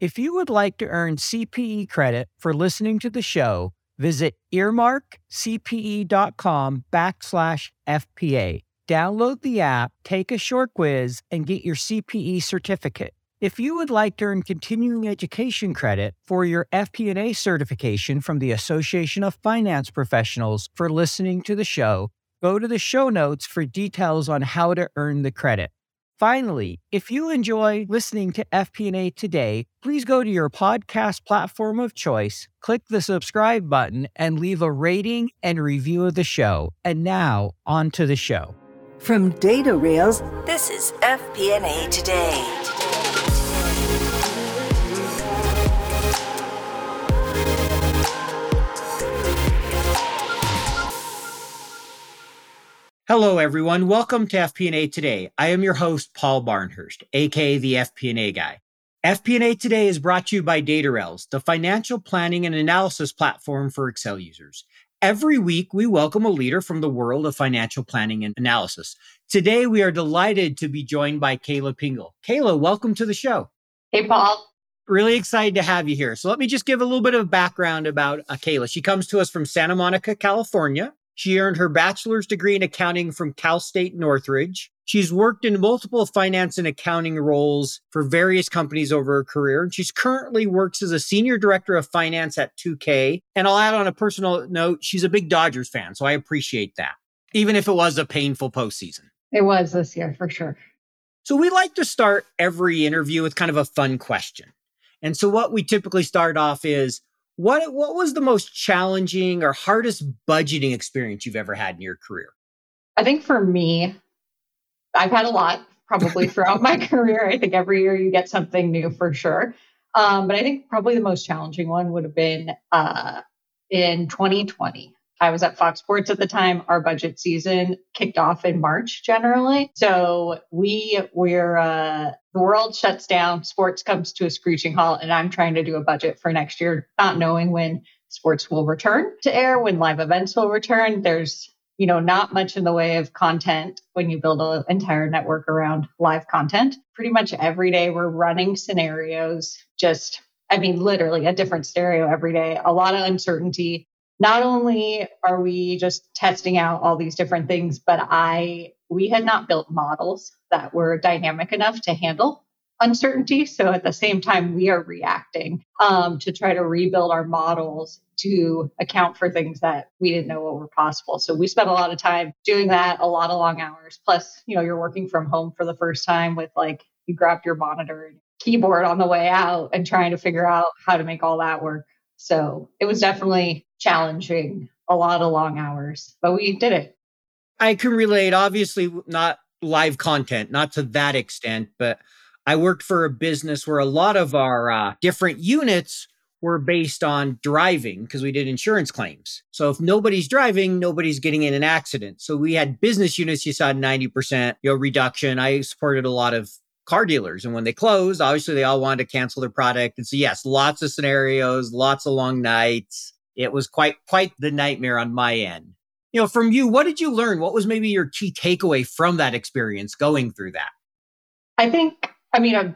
If you would like to earn CPE credit for listening to the show, visit earmarkcpe.com backslash FPA. Download the app, take a short quiz, and get your CPE certificate. If you would like to earn continuing education credit for your FP&A certification from the Association of Finance Professionals for listening to the show, go to the show notes for details on how to earn the credit. Finally, if you enjoy listening to FP&A today, please go to your podcast platform of choice, click the subscribe button, and leave a rating and review of the show. And now, on to the show. From DataRails, this is FP&A Today. Hello, everyone. Welcome to FP&A Today. I am your host, Paul Barnhurst, aka the FP&A guy. FP&A Today is brought to you by DataRails, the financial planning and analysis platform for Excel users. Every week, we welcome a leader from the world of financial planning and analysis. Today, we are delighted to be joined by Cayla Pingel. Cayla, welcome to the show. Hey, Paul. Really excited to have you here. So, let me just give a little bit of background about uh, Cayla. She comes to us from Santa Monica, California. She earned her bachelor's degree in accounting from Cal State Northridge. She's worked in multiple finance and accounting roles for various companies over her career. And she's currently works as a senior director of finance at 2K. And I'll add on a personal note, she's a big Dodgers fan. So I appreciate that, even if it was a painful postseason. It was this year for sure. So we like to start every interview with kind of a fun question. And so what we typically start off is what what was the most challenging or hardest budgeting experience you've ever had in your career? I think for me, I've had a lot probably throughout my career. I think every year you get something new for sure. Um, but I think probably the most challenging one would have been uh, in 2020. I was at Fox Sports at the time. Our budget season kicked off in March generally. So we we're uh, the world shuts down, sports comes to a screeching halt, and I'm trying to do a budget for next year, not knowing when sports will return to air, when live events will return. There's you know not much in the way of content when you build an entire network around live content. Pretty much every day we're running scenarios, just I mean, literally a different scenario every day, a lot of uncertainty not only are we just testing out all these different things, but I we had not built models that were dynamic enough to handle uncertainty. So at the same time, we are reacting um, to try to rebuild our models to account for things that we didn't know were possible. So we spent a lot of time doing that, a lot of long hours. Plus, you know, you're working from home for the first time with like you grabbed your monitor and keyboard on the way out and trying to figure out how to make all that work. So it was definitely challenging, a lot of long hours, but we did it. I can relate, obviously, not live content, not to that extent, but I worked for a business where a lot of our uh, different units were based on driving because we did insurance claims. So if nobody's driving, nobody's getting in an accident. So we had business units, you saw 90% you know, reduction. I supported a lot of car dealers. And when they closed, obviously they all wanted to cancel their product. And so, yes, lots of scenarios, lots of long nights. It was quite, quite the nightmare on my end. You know, from you, what did you learn? What was maybe your key takeaway from that experience going through that? I think, I mean, i'm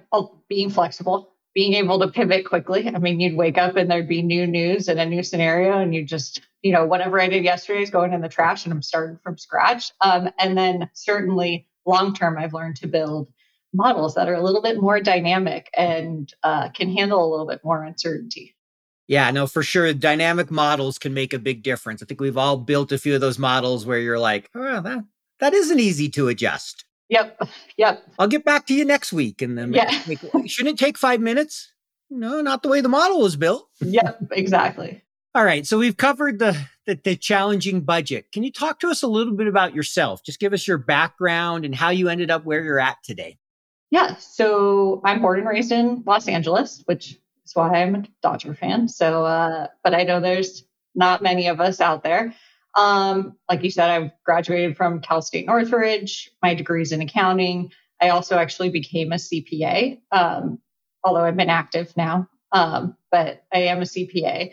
being flexible, being able to pivot quickly. I mean, you'd wake up and there'd be new news and a new scenario, and you just, you know, whatever I did yesterday is going in the trash and I'm starting from scratch. Um, and then certainly long term, I've learned to build models that are a little bit more dynamic and uh, can handle a little bit more uncertainty. Yeah, no, for sure. Dynamic models can make a big difference. I think we've all built a few of those models where you're like, oh, that that isn't easy to adjust. Yep. Yep. I'll get back to you next week. And then yeah. Make, shouldn't it take five minutes? No, not the way the model was built. Yep, exactly. All right. So we've covered the, the, the challenging budget. Can you talk to us a little bit about yourself? Just give us your background and how you ended up where you're at today. Yeah. So I'm born and raised in Los Angeles, which is why I'm a Dodger fan. So, uh, but I know there's not many of us out there. Um, like you said, I've graduated from Cal State Northridge. My degree's in accounting. I also actually became a CPA, um, although I've been active now. Um, but I am a CPA.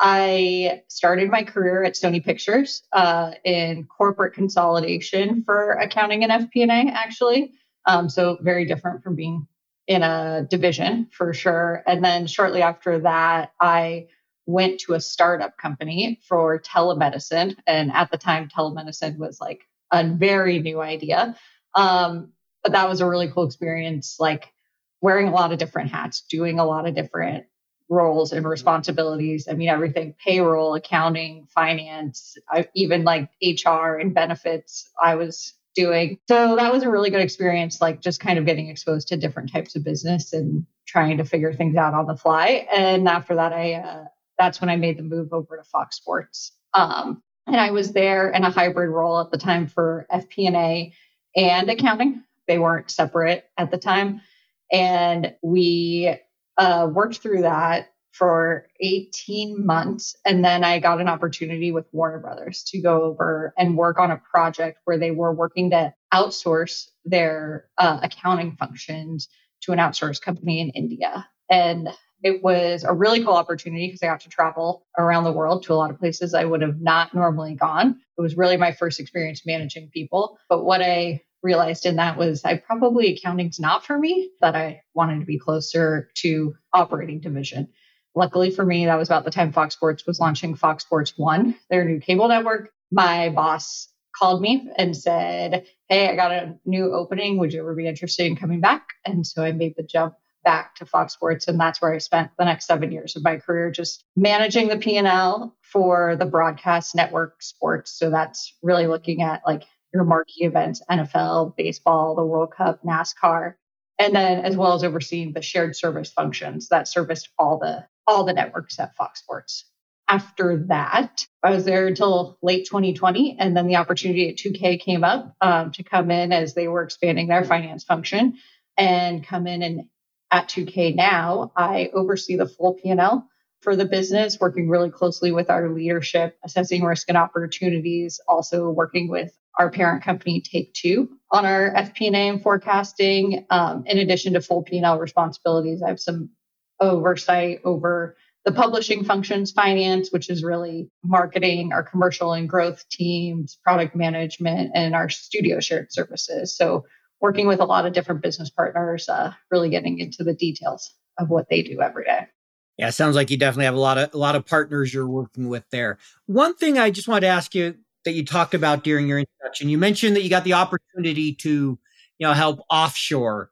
I started my career at Sony Pictures uh, in corporate consolidation for accounting and FP&A, actually. Um, so very different from being in a division for sure. And then shortly after that, I went to a startup company for telemedicine. And at the time, telemedicine was like a very new idea. Um, but that was a really cool experience, like wearing a lot of different hats, doing a lot of different roles and responsibilities. I mean, everything payroll, accounting, finance, I, even like HR and benefits. I was doing. So that was a really good experience, like just kind of getting exposed to different types of business and trying to figure things out on the fly. And after that, I uh, that's when I made the move over to Fox Sports. Um, and I was there in a hybrid role at the time for FP&A and accounting. They weren't separate at the time, and we uh, worked through that for 18 months. And then I got an opportunity with Warner Brothers to go over and work on a project where they were working to outsource their uh, accounting functions to an outsourced company in India. And it was a really cool opportunity because I got to travel around the world to a lot of places I would have not normally gone. It was really my first experience managing people. But what I realized in that was I probably accounting's not for me, that I wanted to be closer to operating division. Luckily for me, that was about the time Fox Sports was launching Fox Sports One, their new cable network. My boss called me and said, Hey, I got a new opening. Would you ever be interested in coming back? And so I made the jump back to Fox Sports. And that's where I spent the next seven years of my career, just managing the P&L for the broadcast network sports. So that's really looking at like your marquee events, NFL, baseball, the World Cup, NASCAR, and then as well as overseeing the shared service functions that serviced all the all the networks at Fox Sports. After that, I was there until late 2020, and then the opportunity at 2K came up um, to come in as they were expanding their finance function and come in and at 2K now, I oversee the full P&L for the business, working really closely with our leadership, assessing risk and opportunities, also working with our parent company Take Two on our FP&A and forecasting. Um, in addition to full P&L responsibilities, I have some oversight over the publishing functions, finance, which is really marketing, our commercial and growth teams, product management, and our studio shared services. So working with a lot of different business partners, uh, really getting into the details of what they do every day. Yeah, sounds like you definitely have a lot of a lot of partners you're working with there. One thing I just wanted to ask you that you talked about during your introduction, you mentioned that you got the opportunity to, you know, help offshore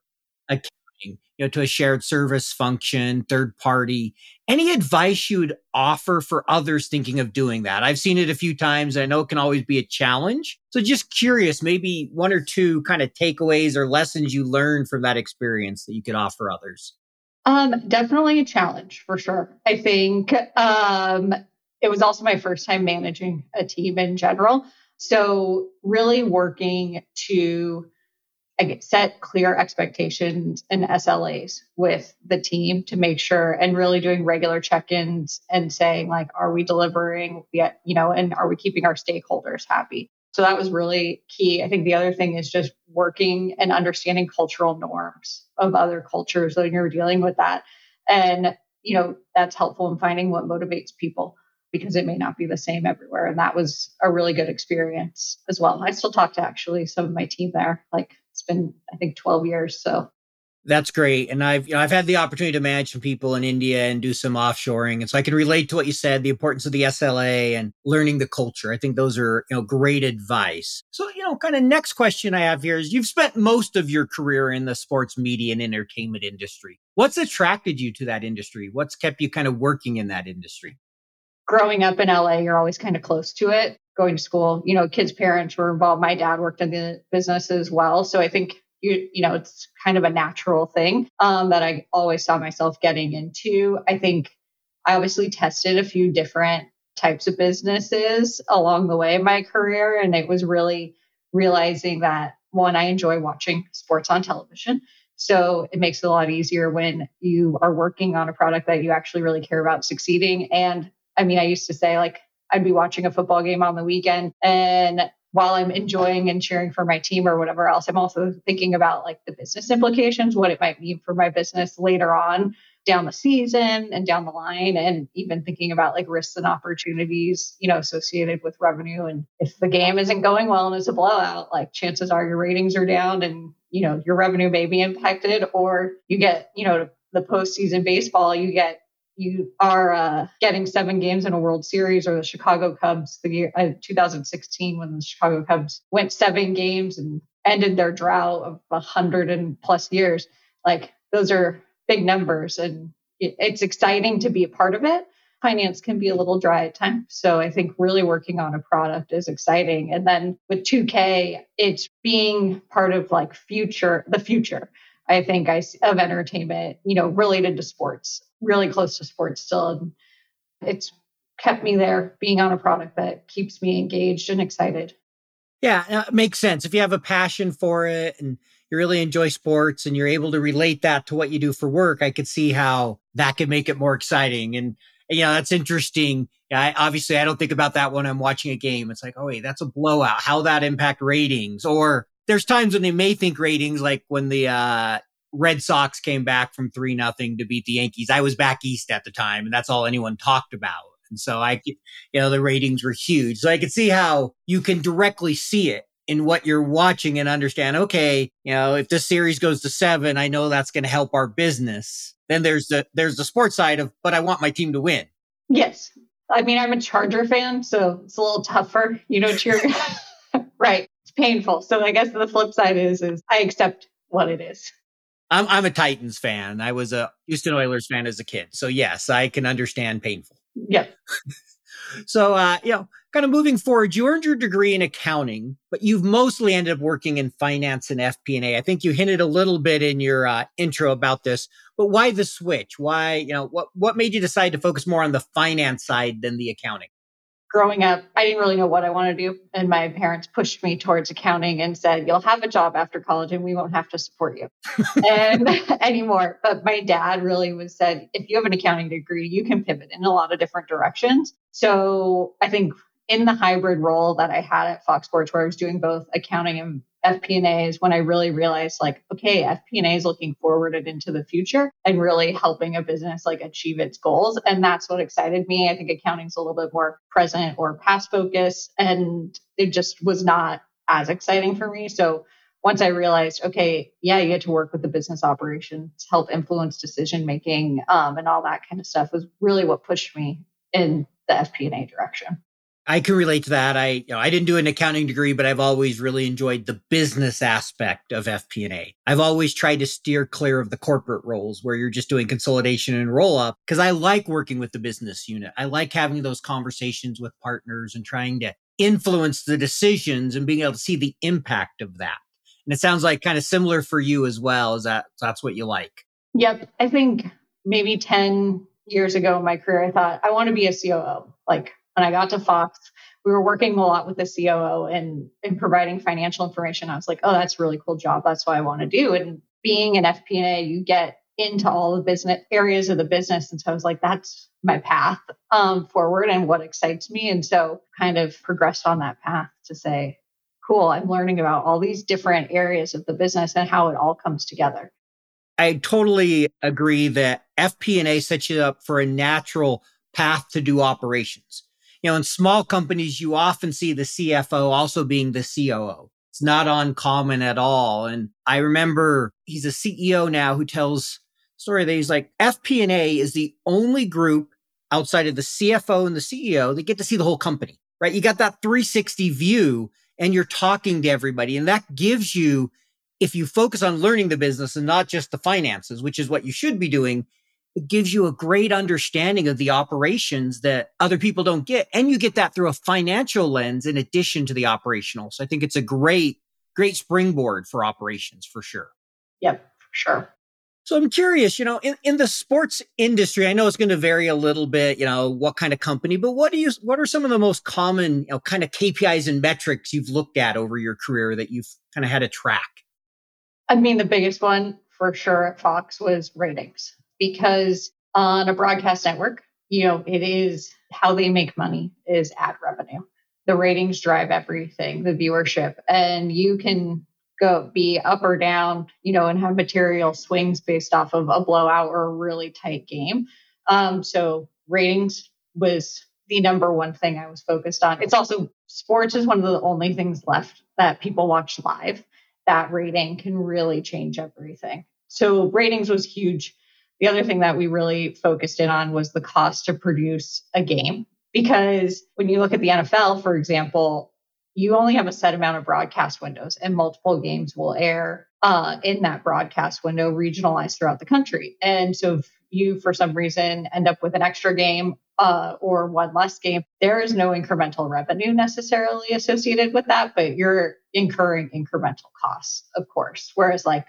accounting, you know, to a shared service function, third party. Any advice you would offer for others thinking of doing that? I've seen it a few times. I know it can always be a challenge. So just curious, maybe one or two kind of takeaways or lessons you learned from that experience that you could offer others. Um, definitely a challenge for sure. I think um, it was also my first time managing a team in general. So really working to set clear expectations and SLAs with the team to make sure and really doing regular check-ins and saying like, are we delivering yet, you know, and are we keeping our stakeholders happy? So that was really key. I think the other thing is just working and understanding cultural norms of other cultures when you're dealing with that. And, you know, that's helpful in finding what motivates people because it may not be the same everywhere. And that was a really good experience as well. I still talk to actually some of my team there. Like it's been, I think, 12 years. So that's great. And I've, you know, I've had the opportunity to manage some people in India and do some offshoring. And so I can relate to what you said, the importance of the SLA and learning the culture. I think those are, you know, great advice. So, you know, kind of next question I have here is you've spent most of your career in the sports media and entertainment industry. What's attracted you to that industry? What's kept you kind of working in that industry? Growing up in LA, you're always kind of close to it. Going to school, you know, kids' parents were involved. My dad worked in the business as well. So I think you, you know, it's kind of a natural thing um, that I always saw myself getting into. I think I obviously tested a few different types of businesses along the way in my career. And it was really realizing that one, I enjoy watching sports on television. So it makes it a lot easier when you are working on a product that you actually really care about succeeding. And I mean, I used to say like I'd be watching a football game on the weekend and while I'm enjoying and cheering for my team or whatever else, I'm also thinking about like the business implications, what it might mean for my business later on down the season and down the line, and even thinking about like risks and opportunities, you know, associated with revenue. And if the game isn't going well and it's a blowout, like chances are your ratings are down and you know, your revenue may be impacted, or you get, you know, the postseason baseball, you get you are uh, getting seven games in a World Series, or the Chicago Cubs, the year uh, 2016 when the Chicago Cubs went seven games and ended their drought of a hundred and plus years. Like those are big numbers, and it's exciting to be a part of it. Finance can be a little dry at times. So I think really working on a product is exciting. And then with 2K, it's being part of like future, the future. I think I of entertainment, you know, related to sports, really close to sports still. And it's kept me there being on a product that keeps me engaged and excited. Yeah, it makes sense. If you have a passion for it and you really enjoy sports and you're able to relate that to what you do for work, I could see how that could make it more exciting. And, you know, that's interesting. I, obviously, I don't think about that when I'm watching a game. It's like, oh, wait, that's a blowout. How that impact ratings? Or there's times when they may think ratings, like when the uh, Red Sox came back from three nothing to beat the Yankees. I was back east at the time, and that's all anyone talked about. And so I, you know, the ratings were huge. So I could see how you can directly see it in what you're watching and understand, okay, you know, if this series goes to seven, I know that's going to help our business. Then there's the, there's the sports side of, but I want my team to win. Yes. I mean, I'm a Charger fan, so it's a little tougher, you know, cheer. right. Painful. So I guess the flip side is, is I accept what it is. I'm, I'm a Titans fan. I was a Houston Oilers fan as a kid. So yes, I can understand painful. Yeah. so, uh, you know, kind of moving forward, you earned your degree in accounting, but you've mostly ended up working in finance and FP&A. I think you hinted a little bit in your uh, intro about this, but why the switch? Why, you know, what, what made you decide to focus more on the finance side than the accounting? Growing up, I didn't really know what I wanted to do. And my parents pushed me towards accounting and said, You'll have a job after college and we won't have to support you and anymore. But my dad really was said, if you have an accounting degree, you can pivot in a lot of different directions. So I think in the hybrid role that I had at Fox Sports, where I was doing both accounting and FP&A is when I really realized like, okay, FP&A is looking forward and into the future and really helping a business like achieve its goals. And that's what excited me. I think accounting is a little bit more present or past focus. And it just was not as exciting for me. So once I realized, okay, yeah, you get to work with the business operations, help influence decision making, um, and all that kind of stuff was really what pushed me in the FP&A direction. I can relate to that. I, you know, I didn't do an accounting degree, but I've always really enjoyed the business aspect of FP&A. I've always tried to steer clear of the corporate roles where you're just doing consolidation and roll up because I like working with the business unit. I like having those conversations with partners and trying to influence the decisions and being able to see the impact of that. And it sounds like kind of similar for you as well. Is that that's what you like? Yep. I think maybe 10 years ago in my career, I thought I want to be a COO. Like when I got to Fox, we were working a lot with the COO and, and providing financial information. I was like, oh, that's a really cool job. That's what I want to do. And being an FP&A, you get into all the business areas of the business. And so I was like, that's my path um, forward and what excites me. And so kind of progressed on that path to say, cool, I'm learning about all these different areas of the business and how it all comes together. I totally agree that FP&A sets you up for a natural path to do operations you know, in small companies, you often see the CFO also being the COO. It's not uncommon at all. And I remember he's a CEO now who tells story that he's like FP&A is the only group outside of the CFO and the CEO that get to see the whole company, right? You got that 360 view and you're talking to everybody. And that gives you, if you focus on learning the business and not just the finances, which is what you should be doing, it gives you a great understanding of the operations that other people don't get. And you get that through a financial lens in addition to the operational. So I think it's a great, great springboard for operations for sure. Yep, for sure. So I'm curious, you know, in, in the sports industry, I know it's going to vary a little bit, you know, what kind of company, but what do you, what are some of the most common, you know, kind of KPIs and metrics you've looked at over your career that you've kind of had to track? I mean, the biggest one for sure at Fox was ratings because on a broadcast network, you know, it is how they make money is ad revenue. The ratings drive everything, the viewership, and you can go be up or down, you know, and have material swings based off of a blowout or a really tight game. Um, so ratings was the number one thing I was focused on. It's also sports is one of the only things left that people watch live that rating can really change everything. So ratings was huge. The other thing that we really focused in on was the cost to produce a game. Because when you look at the NFL, for example, you only have a set amount of broadcast windows and multiple games will air uh, in that broadcast window regionalized throughout the country. And so if you, for some reason, end up with an extra game uh, or one less game, there is no incremental revenue necessarily associated with that, but you're incurring incremental costs, of course. Whereas, like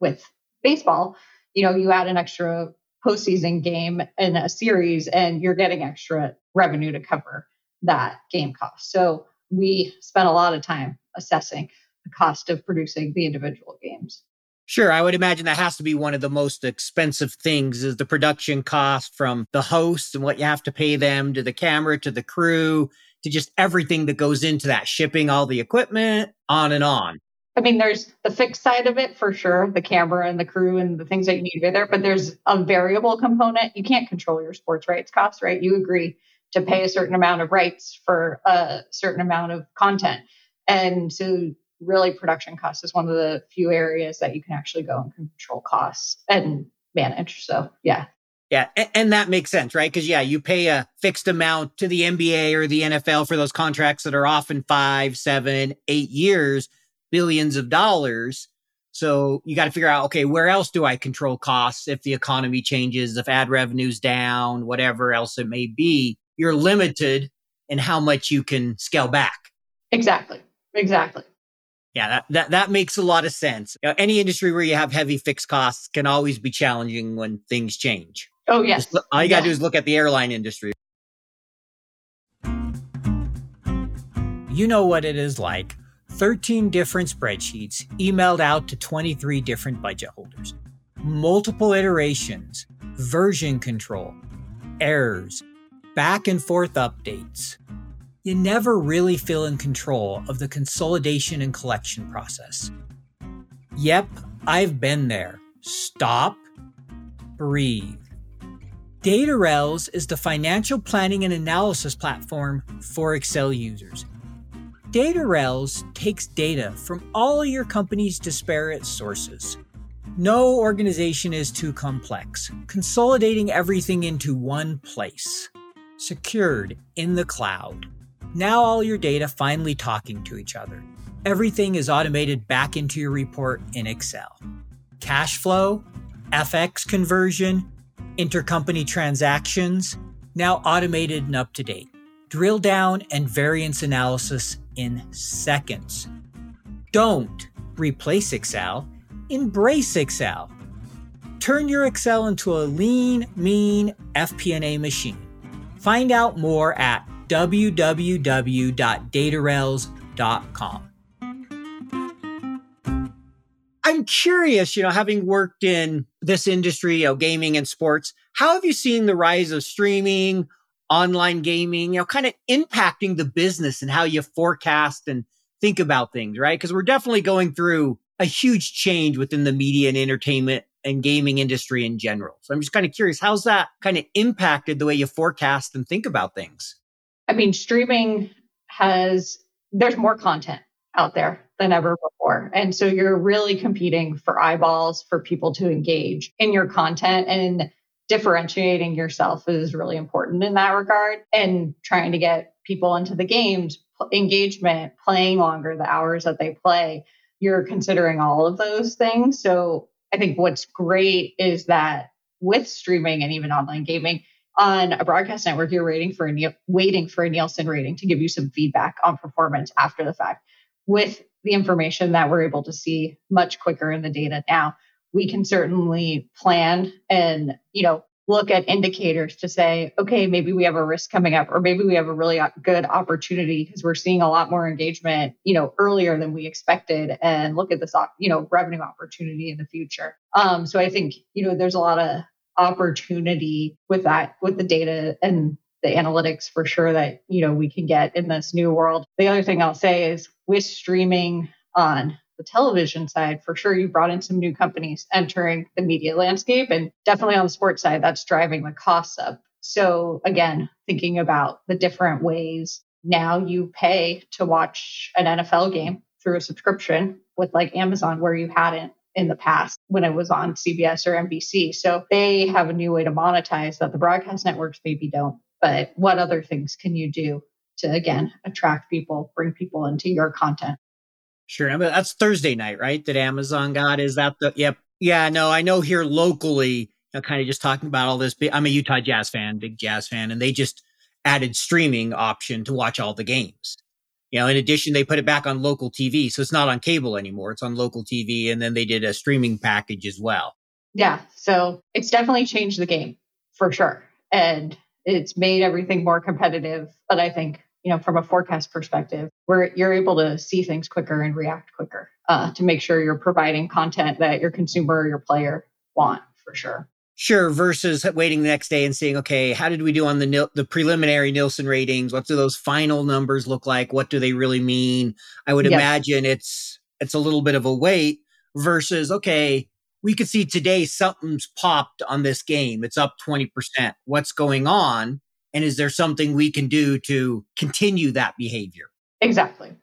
with baseball, you know, you add an extra postseason game in a series and you're getting extra revenue to cover that game cost. So we spent a lot of time assessing the cost of producing the individual games. Sure, I would imagine that has to be one of the most expensive things is the production cost from the host and what you have to pay them to the camera to the crew to just everything that goes into that shipping all the equipment on and on. I mean, there's the fixed side of it for sure, the camera and the crew and the things that you need to be there, but there's a variable component. You can't control your sports rights costs, right? You agree to pay a certain amount of rights for a certain amount of content. And so really production costs is one of the few areas that you can actually go and control costs and manage. So yeah. Yeah, and, that makes sense, right? Because yeah, you pay a fixed amount to the NBA or the NFL for those contracts that are often five, seven, eight years billions of dollars. So you got to figure out, okay, where else do I control costs if the economy changes, if ad revenue's down, whatever else it may be? You're limited in how much you can scale back. Exactly. Exactly. Yeah, that, that, that makes a lot of sense. Any industry where you have heavy fixed costs can always be challenging when things change. Oh, yes. Just, all you got to do is look at the airline industry. You know what it is like 13 different spreadsheets emailed out to 23 different budget holders, multiple iterations, version control, errors, back and forth updates. You never really feel in control of the consolidation and collection process. Yep, I've been there. Stop, breathe. DataRails is the financial planning and analysis platform for Excel users DataRails takes data from all your company's disparate sources. No organization is too complex, consolidating everything into one place, secured in the cloud. Now all your data finally talking to each other. Everything is automated back into your report in Excel. Cash flow, FX conversion, intercompany transactions, now automated and up to date. Drill down and variance analysis in seconds. Don't replace Excel, embrace Excel. Turn your Excel into a lean, mean FP&A machine. Find out more at www.datarails.com. I'm curious, you know, having worked in this industry, you know, gaming and sports, how have you seen the rise of streaming, online gaming, you know, kind of impacting the business and how you forecast and think about things, right? Because we're definitely going through a huge change within the media and entertainment and gaming industry in general. So I'm just kind of curious, how's that kind of impacted the way you forecast and think about things? I mean, streaming has, there's more content out there than ever before. And so you're really competing for eyeballs, for people to engage in your content. And differentiating yourself is really important in that regard and trying to get people into the games engagement playing longer the hours that they play you're considering all of those things. So i think what's great is that with streaming and even online gaming on a broadcast network you're waiting for a waiting for a nielsen rating to give you some feedback on performance after the fact. With the information that we're able to see much quicker in the data now we can certainly plan and, you know, look at indicators to say, okay, maybe we have a risk coming up, or maybe we have a really good opportunity because we're seeing a lot more engagement, you know, earlier than we expected, and look at this, you know, revenue opportunity in the future. Um, so I think, you know, there's a lot of opportunity with that, with the data and the analytics for sure that you know we can get in this new world. The other thing I'll say is with streaming on the television side, for sure, you brought in some new companies entering the media landscape. And definitely on the sports side, that's driving the costs up. So, again, thinking about the different ways now you pay to watch an NFL game through a subscription with like Amazon where you hadn't in the past when it was on CBS or NBC. So they have a new way to monetize that the broadcast networks maybe don't. But what other things can you do to again attract people, bring people into your content? Sure. I mean, that's Thursday night, right? That Amazon got. Is that the yep. Yeah, no, I know here locally, you know, kind of just talking about all this. I'm a Utah Jazz fan, big Jazz fan, and they just added streaming option to watch all the games. You know, in addition, they put it back on local TV. So it's not on cable anymore. It's on local TV. And then they did a streaming package as well. Yeah. So it's definitely changed the game for sure. And it's made everything more competitive. But I think, you know, from a forecast perspective, where you're able to see things quicker and react quicker uh, to make sure you're providing content that your consumer or your player want for sure. Sure, versus waiting the next day and seeing, okay, how did we do on the the preliminary Nielsen ratings? What do those final numbers look like? What do they really mean? I would imagine it's it's a little bit of a wait versus okay, we could see today something's popped on this game. It's up 20%. What's going on? And is there something we can do to continue that behavior? Exactly.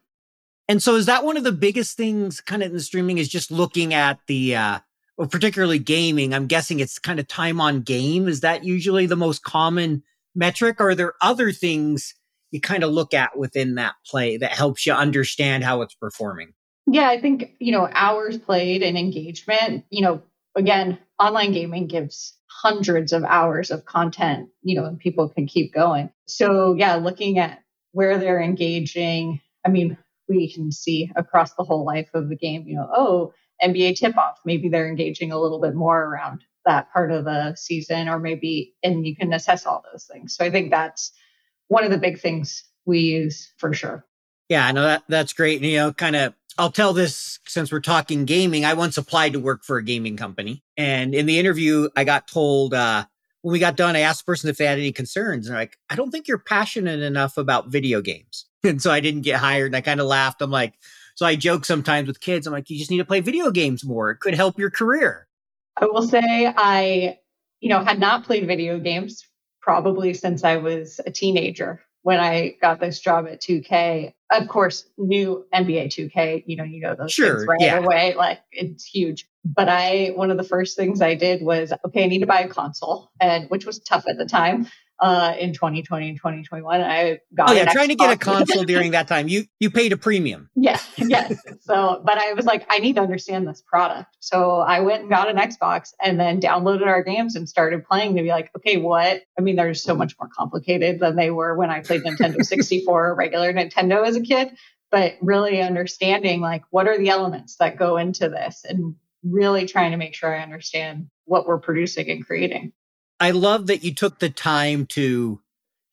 And so is that one of the biggest things kind of in the streaming is just looking at the uh well, particularly gaming, I'm guessing it's kind of time on game. Is that usually the most common metric? Or are there other things you kind of look at within that play that helps you understand how it's performing? Yeah, I think, you know, hours played and engagement, you know, again, online gaming gives hundreds of hours of content, you know, and people can keep going. So, yeah, looking at where they're engaging, I mean, we can see across the whole life of the game, you know, oh, NBA tip off. Maybe they're engaging a little bit more around that part of the season, or maybe, and you can assess all those things. So I think that's one of the big things we use for sure. Yeah, I know that that's great. And, you know, kind of, I'll tell this since we're talking gaming. I once applied to work for a gaming company, and in the interview, I got told uh, when we got done, I asked the person if they had any concerns, and they're like, I don't think you're passionate enough about video games, and so I didn't get hired. And I kind of laughed. I'm like, so I joke sometimes with kids. I'm like, you just need to play video games more. It could help your career. I will say I, you know, had not played video games probably since I was a teenager when I got this job at 2K. Of course, new NBA 2K, you know, you know those sure, things right yeah. away. Like it's huge. But I, one of the first things I did was, okay, I need to buy a console, and which was tough at the time uh, in 2020 and 2021. I got oh yeah, trying to get a console during that time. You you paid a premium. Yeah, yes. So, but I was like, I need to understand this product. So I went and got an Xbox and then downloaded our games and started playing to be like, okay, what? I mean, they're so much more complicated than they were when I played Nintendo 64 or regular Nintendo as a kid. But really understanding like what are the elements that go into this and really trying to make sure I understand what we're producing and creating. I love that you took the time to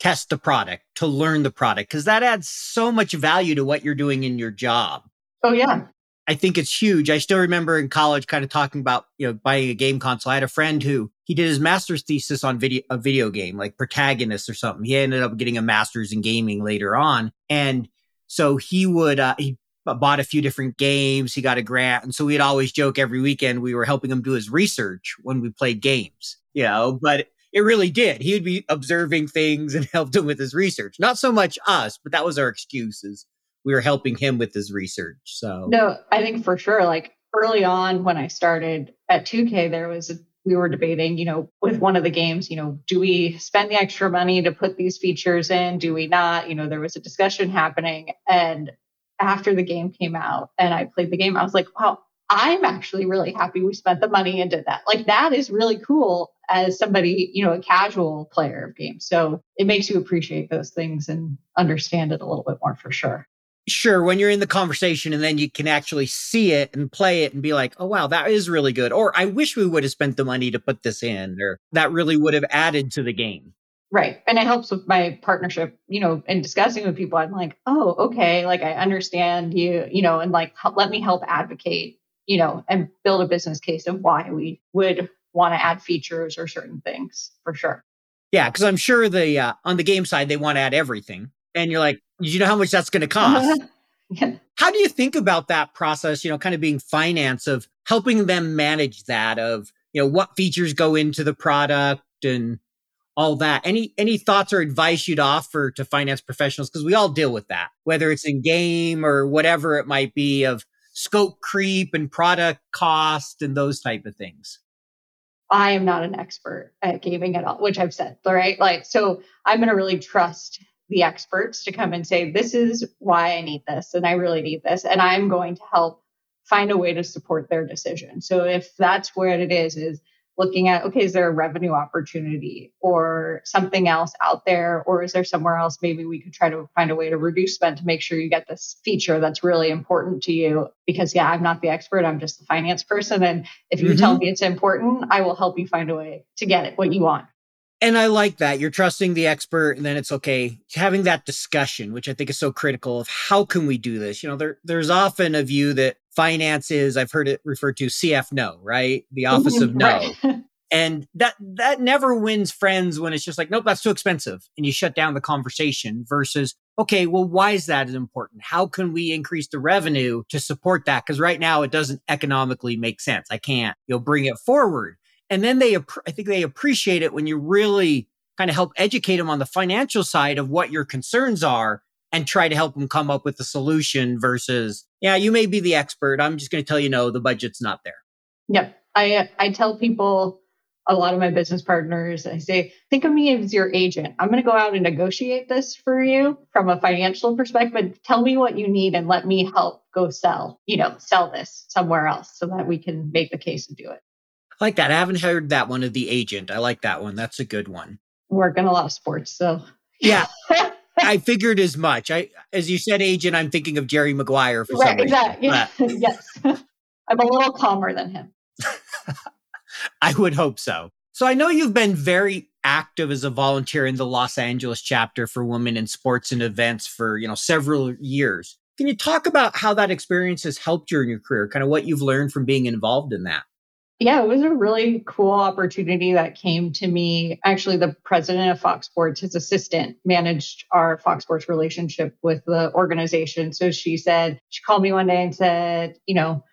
test the product, to learn the product, because that adds so much value to what you're doing in your job. Oh, yeah. I think it's huge. I still remember in college kind of talking about, you know, buying a game console. I had a friend who he did his master's thesis on video, a video game like Protagonist or something. He ended up getting a master's in gaming later on. And so he would, uh, he bought a few different games. He got a grant. And so we'd always joke every weekend we were helping him do his research when we played games you know, but it really did. He would be observing things and helped him with his research. Not so much us, but that was our excuses. We were helping him with his research. So no, I think for sure, like early on when I started at 2K, there was a we were debating, you know, with one of the games, you know, do we spend the extra money to put these features in? Do we not? You know, there was a discussion happening. And after the game came out and I played the game, I was like, wow, I'm actually really happy we spent the money and did that. Like that is really cool as somebody, you know, a casual player of games. So it makes you appreciate those things and understand it a little bit more for sure. Sure, when you're in the conversation and then you can actually see it and play it and be like, oh, wow, that is really good. Or I wish we would have spent the money to put this in, or that really would have added to the game. Right. And it helps with my partnership, you know, and discussing with people. I'm like, oh, okay, like I understand you, you know, and like let me help advocate you know, and build a business case of why we would want to add features or certain things for sure. Yeah, because I'm sure the uh, on the game side they want to add everything, and you're like, you know how much that's going to cost? yeah. How do you think about that process? You know, kind of being finance of helping them manage that of you know what features go into the product and all that. Any any thoughts or advice you'd offer to finance professionals because we all deal with that, whether it's in game or whatever it might be of scope creep and product cost and those type of things? I am not an expert at gaming at all, which I've said, right? Like, so I'm going to really trust the experts to come and say, this is why I need this and I really need this. And I'm going to help find a way to support their decision. So if that's what it is, is looking at, okay, is there a revenue opportunity or something else out there? Or is there somewhere else maybe we could try to find a way to reduce spend to make sure you get this feature that's really important to you? Because, yeah, I'm not the expert, I'm just the finance person. And if you mm-hmm. tell me it's important, I will help you find a way to get it, what you want. And I like that. You're trusting the expert and then it's okay having that discussion, which I think is so critical of how can we do this? You know, there there's often a view that finance is, I've heard it referred to CF no, right? The office mm-hmm. of no. and that that never wins friends when it's just like, nope, that's too expensive. And you shut down the conversation versus, okay, well, why is that important? How can we increase the revenue to support that? Because right now it doesn't economically make sense. I can't, you know, bring it forward and then they, I think they appreciate it when you really kind of help educate them on the financial side of what your concerns are and try to help them come up with a solution versus, yeah, you may be the expert. I'm just going to tell you, no, the budget's not there. Yep. I, uh, I tell people, a lot of my business partners, I say, think of me as your agent. I'm going to go out and negotiate this for you from a financial perspective. Tell me what you need and let me help go sell, you know, sell this somewhere else so that we can make the case and do it. I like that. I haven't heard that one of the agent. I like that one. That's a good one. Work in a lot of sports, so yeah. I figured as much. I, as you said, agent. I'm thinking of Jerry Maguire for right, some exactly. yes, I'm a little calmer than him. I would hope so. So I know you've been very active as a volunteer in the Los Angeles chapter for women in sports and events for you know several years. Can you talk about how that experience has helped you in your career? Kind of what you've learned from being involved in that. Yeah, it was a really cool opportunity that came to me. Actually, the president of Fox Sports, his assistant, managed our Fox Sports relationship with the organization. So she said, she called me one day and said, you know,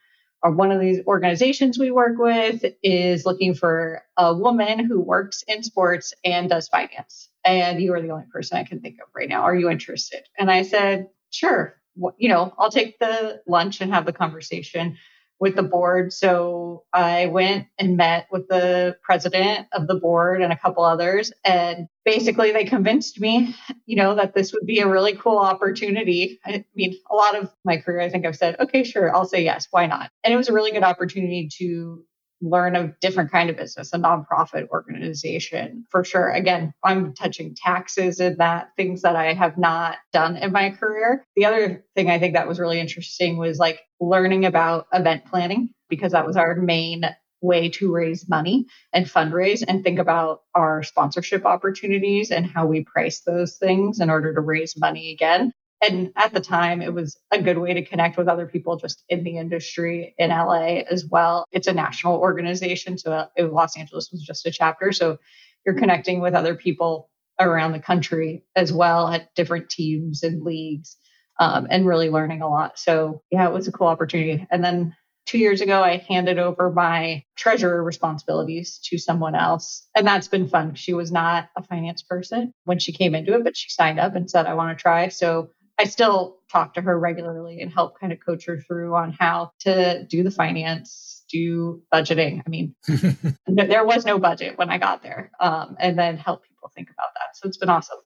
uh, one of these organizations we work with is looking for a woman who works in sports and does finance. And you are the only person I can think of right now. Are you interested? And I said, sure. You know, I'll take the lunch and have the conversation with the board. So I went and met with the president of the board and a couple others. And basically, they convinced me, you know, that this would be a really cool opportunity. I mean, a lot of my career, I think I've said, okay, sure, I'll say yes. Why not? And it was a really good opportunity to learn a different kind of business, a nonprofit organization for sure. Again, I'm touching taxes and that things that I have not done in my career. The other thing I think that was really interesting was like learning about event planning because that was our main way to raise money and fundraise and think about our sponsorship opportunities and how we price those things in order to raise money again. And at the time, it was a good way to connect with other people just in the industry in LA as well. It's a national organization. So uh, Los Angeles was just a chapter. So you're connecting with other people around the country as well at different teams and leagues um, and really learning a lot. So, yeah, it was a cool opportunity. And then two years ago, I handed over my treasurer responsibilities to someone else. And that's been fun. She was not a finance person when she came into it, but she signed up and said, I want to try. So I still talk to her regularly and help kind of coach her through on how to do the finance, do budgeting. I mean, there was no budget when I got there, um, and then help people think about that. So it's been awesome.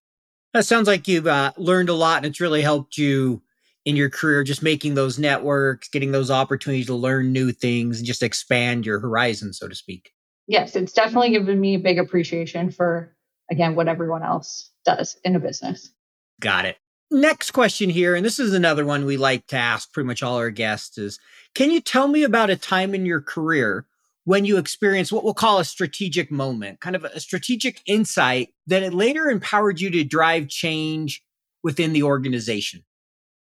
That sounds like you've uh, learned a lot and it's really helped you in your career, just making those networks, getting those opportunities to learn new things and just expand your horizon, so to speak. Yes, it's definitely given me a big appreciation for, again, what everyone else does in a business. Got it. Next question here, and this is another one we like to ask pretty much all our guests is Can you tell me about a time in your career when you experienced what we'll call a strategic moment, kind of a strategic insight that it later empowered you to drive change within the organization?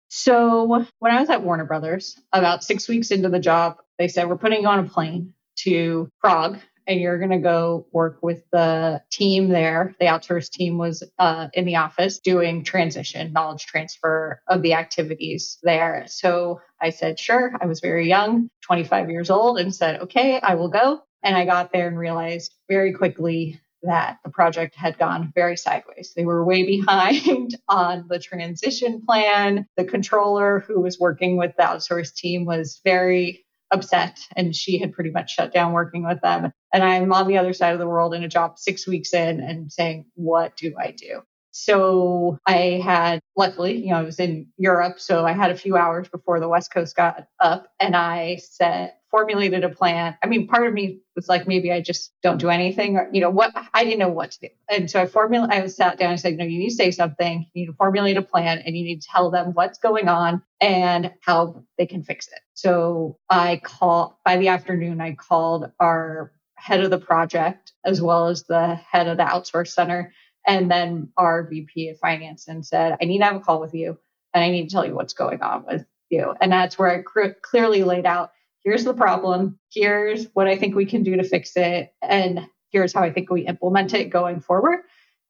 So, when I was at Warner Brothers, about six weeks into the job, they said, We're putting you on a plane to Prague and you're going to go work with the team there. The outsourced team was uh, in the office doing transition, knowledge transfer of the activities there. So I said, sure. I was very young, 25 years old, and said, okay, I will go. And I got there and realized very quickly that the project had gone very sideways. They were way behind on the transition plan. The controller who was working with the outsourced team was very upset and she had pretty much shut down working with them. And I'm on the other side of the world in a job six weeks in and saying, what do I do? So I had, luckily, you know, I was in Europe. So I had a few hours before the West Coast got up and I said, formulated a plan. I mean, part of me was like, maybe I just don't do anything or, you know, what I didn't know what to do. And so I formulated, I sat down and said, no, you need to say something. You need to formulate a plan and you need to tell them what's going on and how they can fix it. So I call by the afternoon, I called our head of the project as well as the head of the outsource center and then our VP of finance and said, I need to have a call with you and I need to tell you what's going on with you. And that's where I cr- clearly laid out here's the problem, here's what I think we can do to fix it, and here's how I think we implement it going forward.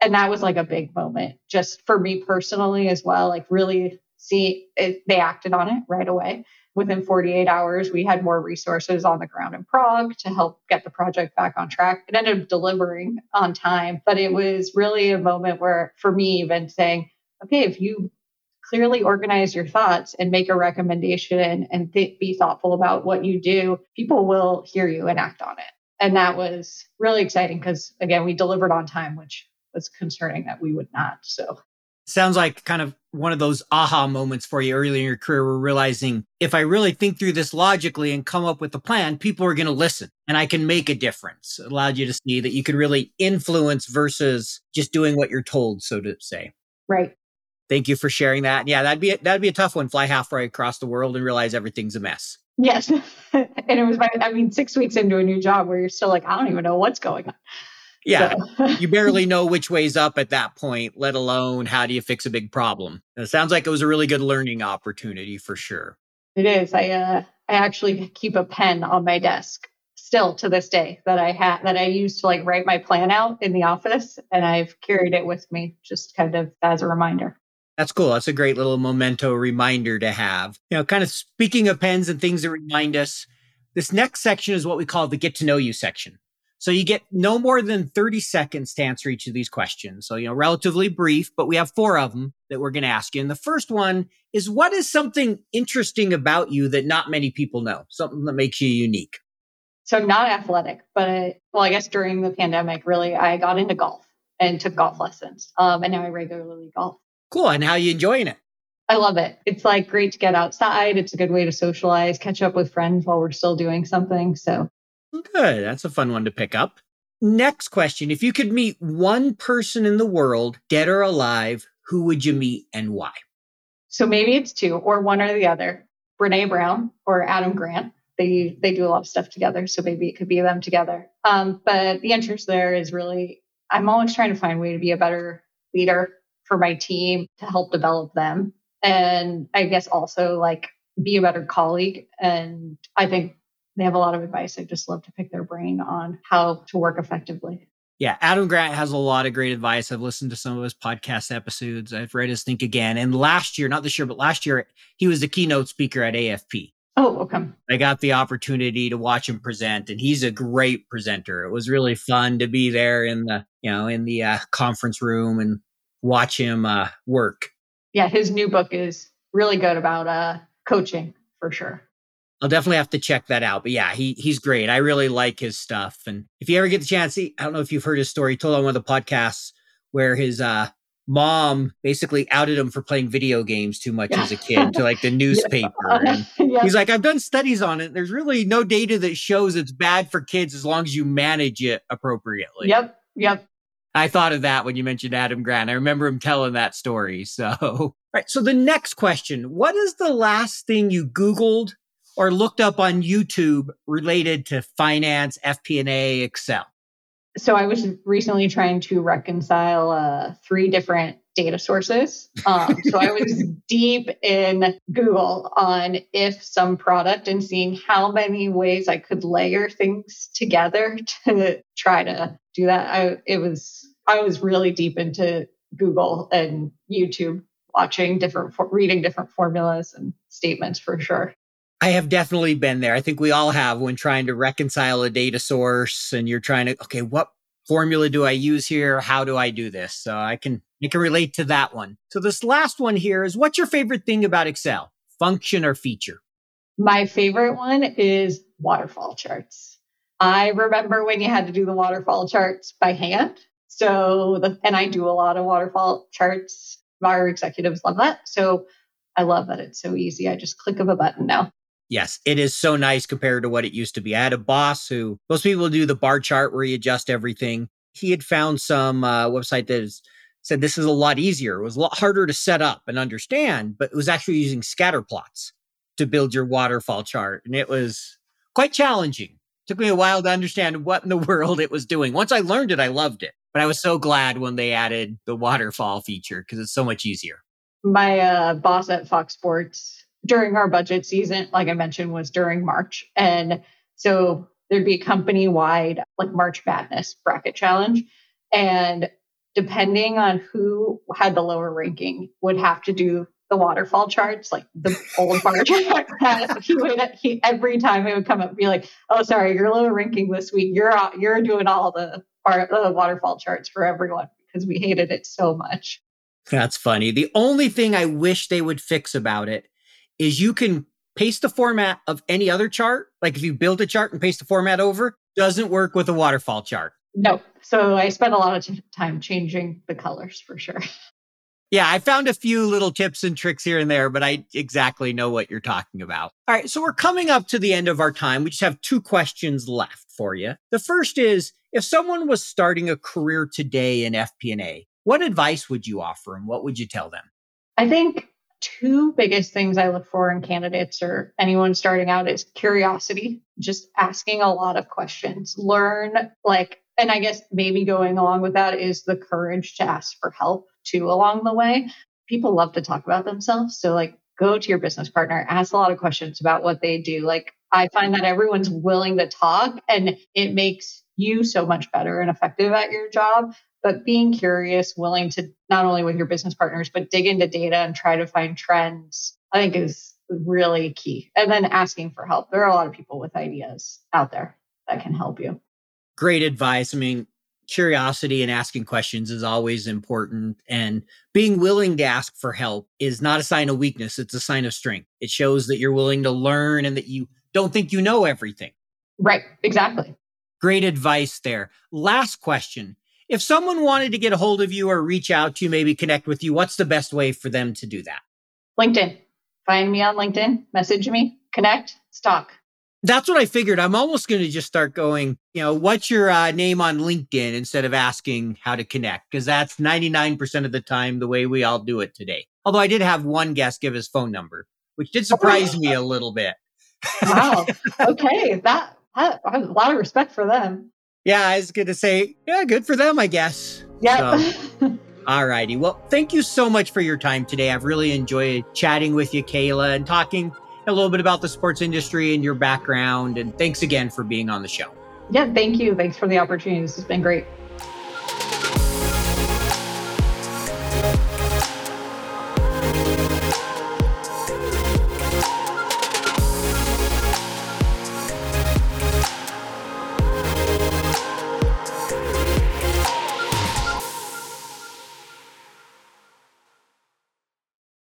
And that was like a big moment just for me personally as well. Like, really see it, they acted on it right away. Within 48 hours, we had more resources on the ground in Prague to help get the project back on track. It ended up delivering on time, but it was really a moment where, for me, even saying, okay, if you clearly organize your thoughts and make a recommendation and th- be thoughtful about what you do, people will hear you and act on it. And that was really exciting because, again, we delivered on time, which was concerning that we would not. So Sounds like kind of one of those aha moments for you early in your career where realizing if I really think through this logically and come up with a plan, people are going to listen and I can make a difference. It allowed you to see that you could really influence versus just doing what you're told, so to say. Right. Thank you for sharing that. Yeah, that'd be a, that'd be a tough one. Fly halfway across the world and realize everything's a mess. Yes. and it was my, I mean, six weeks into a new job where you're still like, I don't even know what's going on. Yeah. So. you barely know which way's up at that point, let alone how do you fix a big problem. it sounds like it was a really good learning opportunity for sure. It is. I uh I actually keep a pen on my desk still to this day that I had that I used to like write my plan out in the office and I've carried it with me just kind of as a reminder. That's cool. That's a great little memento reminder to have. You know, kind of speaking of pens and things that remind us, this next section is what we call the get to know you section. So you get no more than 30 seconds to answer each of these questions. So, you know, relatively brief, but we have four of them that we're going to ask you. And the first one is what is something interesting about you that not many people know? Something that makes you unique? So, I'm not athletic, but well, I guess during the pandemic, really, I got into golf and took golf lessons. Um, and now I regularly golf. Cool. And how are you enjoying it? I love it. It's like great to get outside. It's a good way to socialize, catch up with friends while we're still doing something. So Good. That's a fun one to pick up. Next question. If you could meet one person in the world, dead or alive, who would you meet and why? So maybe it's two or one or the other. Brene Brown or Adam Grant. They they do a lot of stuff together, so maybe it could be them together. Um, but the interest there is really I'm always trying to find a way to be a better leader for my team to help develop them. And I guess also like be a better colleague. And I think they have a lot of advice. I just love to pick their brain on how to work effectively. Yeah, Adam Grant has a lot of great advice. I've listened to some of his podcast episodes. I've read his Think Again. And last year, not this year, but last year, he was the keynote speaker at AFP. Oh, okay. I got the opportunity to watch him present, and he's a great presenter. It was really fun to be there in the, you know, in the uh, conference room and watch him uh, work. Yeah, his new book is really good about uh, coaching for sure. I'll definitely have to check that out. But yeah, he he's great. I really like his stuff. And if you ever get the chance, I don't know if you've heard his story. He told on one of the podcasts where his uh, mom basically outed him for playing video games too much as a kid to like the newspaper. And he's like, I've done studies on it. There's really no data that shows it's bad for kids as long as you manage it appropriately. Yep. Yep. I thought of that when you mentioned Adam Grant. I remember him telling that story. So, right. So the next question, what is the last thing you Googled or looked up on YouTube related to finance, FP&A, Excel? So I was recently trying to reconcile uh, three different data sources. Um, so I was deep in Google on if SUMPRODUCT and seeing how many ways I could layer things together to try to do that. I it was I was really deep into Google and YouTube watching different reading different formulas and statements for sure. I have definitely been there. I think we all have when trying to reconcile a data source and you're trying to, okay, what formula do I use here? How do I do this? So I can I can relate to that one. So this last one here is what's your favorite thing about Excel? Function or feature? My favorite one is waterfall charts. I remember when you had to do the waterfall charts by hand. So the, and I do a lot of waterfall charts. Our executives love that. So I love that it's so easy. I just click of a button now. Yes, it is so nice compared to what it used to be. I had a boss who most people do the bar chart where you adjust everything. He had found some uh, website that is, said this is a lot easier. It was a lot harder to set up and understand, but it was actually using scatter plots to build your waterfall chart. And it was quite challenging. It took me a while to understand what in the world it was doing. Once I learned it, I loved it. But I was so glad when they added the waterfall feature because it's so much easier. My uh, boss at Fox Sports during our budget season, like I mentioned, was during March. And so there'd be a company wide, like March Madness bracket challenge. And depending on who had the lower ranking, would have to do the waterfall charts, like the old bar chart. he would he every time it would come up be like, "Oh, sorry, you're lower ranking this week. You're you're doing all the bar, the waterfall charts for everyone because we hated it so much." That's funny. The only thing I wish they would fix about it is you can paste the format of any other chart. Like if you build a chart and paste the format over, doesn't work with a waterfall chart. No. So I spent a lot of time changing the colors for sure. Yeah, I found a few little tips and tricks here and there, but I exactly know what you're talking about. All right, so we're coming up to the end of our time. We just have two questions left for you. The first is if someone was starting a career today in FP&A, what advice would you offer and what would you tell them? I think two biggest things I look for in candidates or anyone starting out is curiosity, just asking a lot of questions. Learn like and I guess maybe going along with that is the courage to ask for help too along the way. People love to talk about themselves. So, like, go to your business partner, ask a lot of questions about what they do. Like, I find that everyone's willing to talk and it makes you so much better and effective at your job. But being curious, willing to not only with your business partners, but dig into data and try to find trends, I think is really key. And then asking for help. There are a lot of people with ideas out there that can help you great advice. I mean, curiosity and asking questions is always important. And being willing to ask for help is not a sign of weakness, it's a sign of strength. It shows that you're willing to learn and that you don't think you know everything. Right, exactly. Great advice there. Last question. If someone wanted to get a hold of you or reach out to you, maybe connect with you, what's the best way for them to do that? LinkedIn. Find me on LinkedIn, message me, connect, talk that's what I figured. I'm almost going to just start going, you know, what's your uh, name on LinkedIn instead of asking how to connect? Because that's 99% of the time the way we all do it today. Although I did have one guest give his phone number, which did surprise me a little bit. wow. Okay. That, that, I have a lot of respect for them. Yeah. I was going to say, yeah, good for them, I guess. Yeah. So. All righty. Well, thank you so much for your time today. I've really enjoyed chatting with you, Cayla, and talking a little bit about the sports industry and your background. And thanks again for being on the show. Yeah, thank you. Thanks for the opportunity. This has been great.